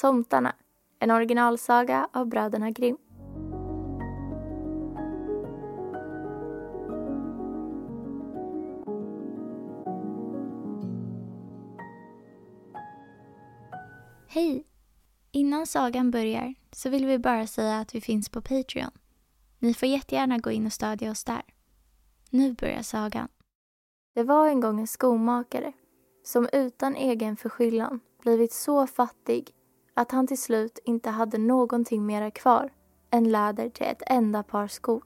Tomtarna, en originalsaga av bröderna Grimm. Hej! Innan sagan börjar så vill vi bara säga att vi finns på Patreon. Ni får jättegärna gå in och stödja oss där. Nu börjar sagan. Det var en gång en skomakare som utan egen förskyllan blivit så fattig att han till slut inte hade någonting mera kvar än läder till ett enda par skor.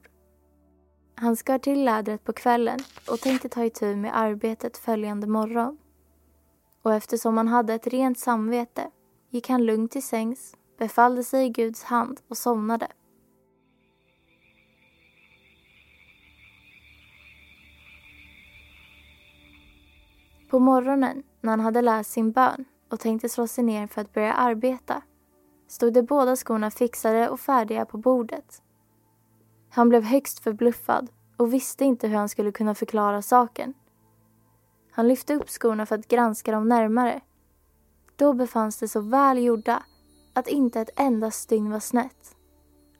Han skar till lädret på kvällen och tänkte ta itu med arbetet följande morgon. Och eftersom han hade ett rent samvete gick han lugnt till sängs, befallde sig i Guds hand och somnade. På morgonen, när han hade läst sin bön och tänkte slå sig ner för att börja arbeta, stod de båda skorna fixade och färdiga på bordet. Han blev högst förbluffad och visste inte hur han skulle kunna förklara saken. Han lyfte upp skorna för att granska dem närmare. Då befanns de så väl gjorda att inte ett enda stygn var snett.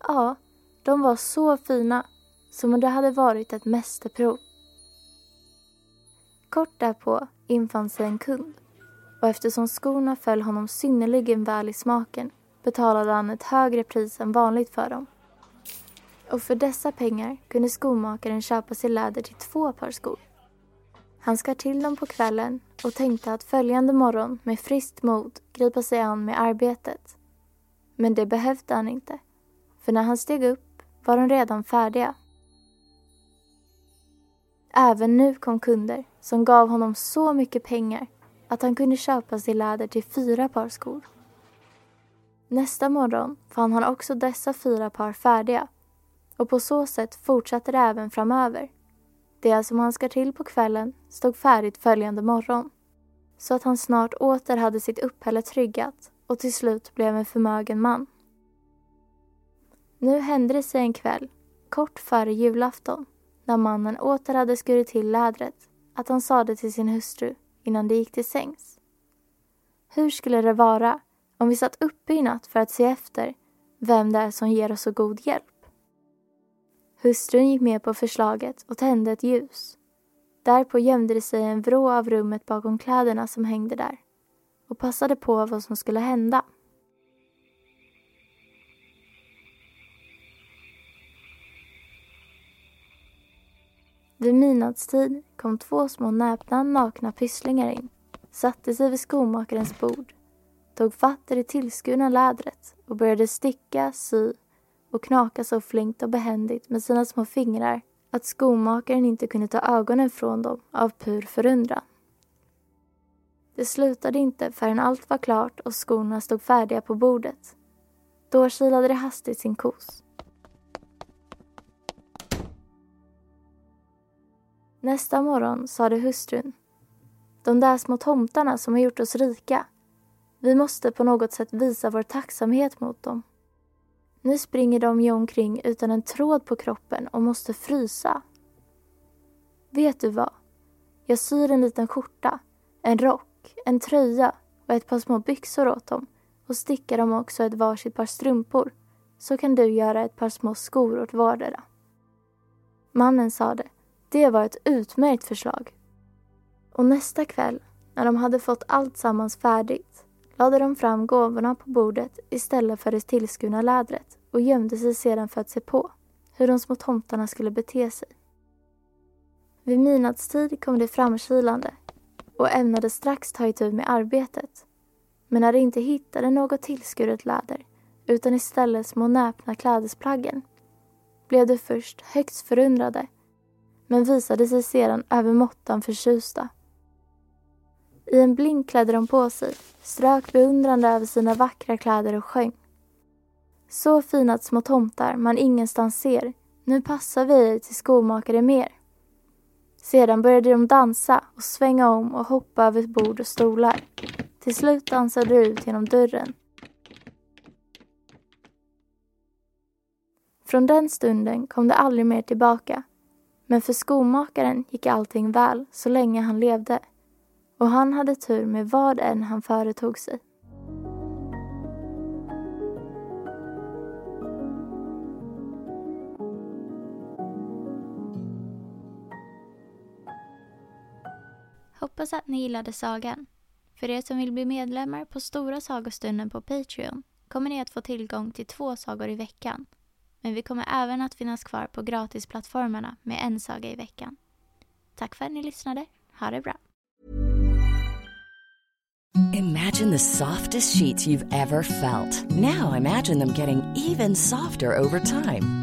Ja, de var så fina, som om det hade varit ett mästerprov. Kort därpå infann sig en kund och eftersom skorna föll honom synnerligen väl i smaken betalade han ett högre pris än vanligt för dem. Och för dessa pengar kunde skomakaren köpa sig läder till två par skor. Han skar till dem på kvällen och tänkte att följande morgon med friskt mod gripa sig an med arbetet. Men det behövde han inte, för när han steg upp var de redan färdiga. Även nu kom kunder som gav honom så mycket pengar att han kunde köpa sig läder till fyra par skor. Nästa morgon fann han också dessa fyra par färdiga och på så sätt fortsatte det även framöver. Det som han skar till på kvällen stod färdigt följande morgon så att han snart åter hade sitt uppehälle tryggat och till slut blev en förmögen man. Nu hände det sig en kväll, kort före julafton, när mannen åter hade skurit till lädret, att han sade till sin hustru innan de gick till sängs. Hur skulle det vara om vi satt uppe i natt för att se efter vem det är som ger oss så god hjälp? Hustrun gick med på förslaget och tände ett ljus. Därpå gömde det sig en vrå av rummet bakom kläderna som hängde där och passade på vad som skulle hända. Vid midnattstid kom två små näpna, nakna pysslingar in, satte sig vid skomakarens bord, tog fatt i det tillskurna lädret och började sticka, sy och knaka så flinkt och behändigt med sina små fingrar att skomakaren inte kunde ta ögonen från dem av pur förundran. Det slutade inte förrän allt var klart och skorna stod färdiga på bordet. Då kilade det hastigt sin kos. Nästa morgon sade hustrun De där små tomtarna som har gjort oss rika. Vi måste på något sätt visa vår tacksamhet mot dem. Nu springer de ju omkring utan en tråd på kroppen och måste frysa. Vet du vad? Jag syr en liten skjorta, en rock, en tröja och ett par små byxor åt dem och stickar dem också ett varsitt par strumpor så kan du göra ett par små skor åt vardera. Mannen sade, det var ett utmärkt förslag. Och nästa kväll, när de hade fått allt sammans färdigt, lade de fram gåvorna på bordet istället för det tillskurna lädret och gömde sig sedan för att se på hur de små tomtarna skulle bete sig. Vid midnattstid kom de framkilande och ämnade strax ta itu med arbetet. Men när de inte hittade något tillskuret läder utan istället små näpna klädesplaggen blev de först högst förundrade men visade sig sedan över måttan förtjusta. I en blink klädde de på sig, strök beundrande över sina vackra kläder och sjöng. Så fina små tomtar man ingenstans ser, nu passar vi ej till skomakare mer. Sedan började de dansa och svänga om och hoppa över bord och stolar. Till slut dansade de ut genom dörren. Från den stunden kom de aldrig mer tillbaka. Men för skomakaren gick allting väl så länge han levde. Och han hade tur med vad än han företog sig. Hoppas att ni gillade sagan. För er som vill bli medlemmar på Stora sagostunden på Patreon kommer ni att få tillgång till två sagor i veckan. Men vi kommer även att finnas kvar på gratisplattformarna med en saga i veckan. Tack för att ni lyssnade. Ha det bra. Imagine the softest sheets you've ever felt. Now imagine them getting even softer over time.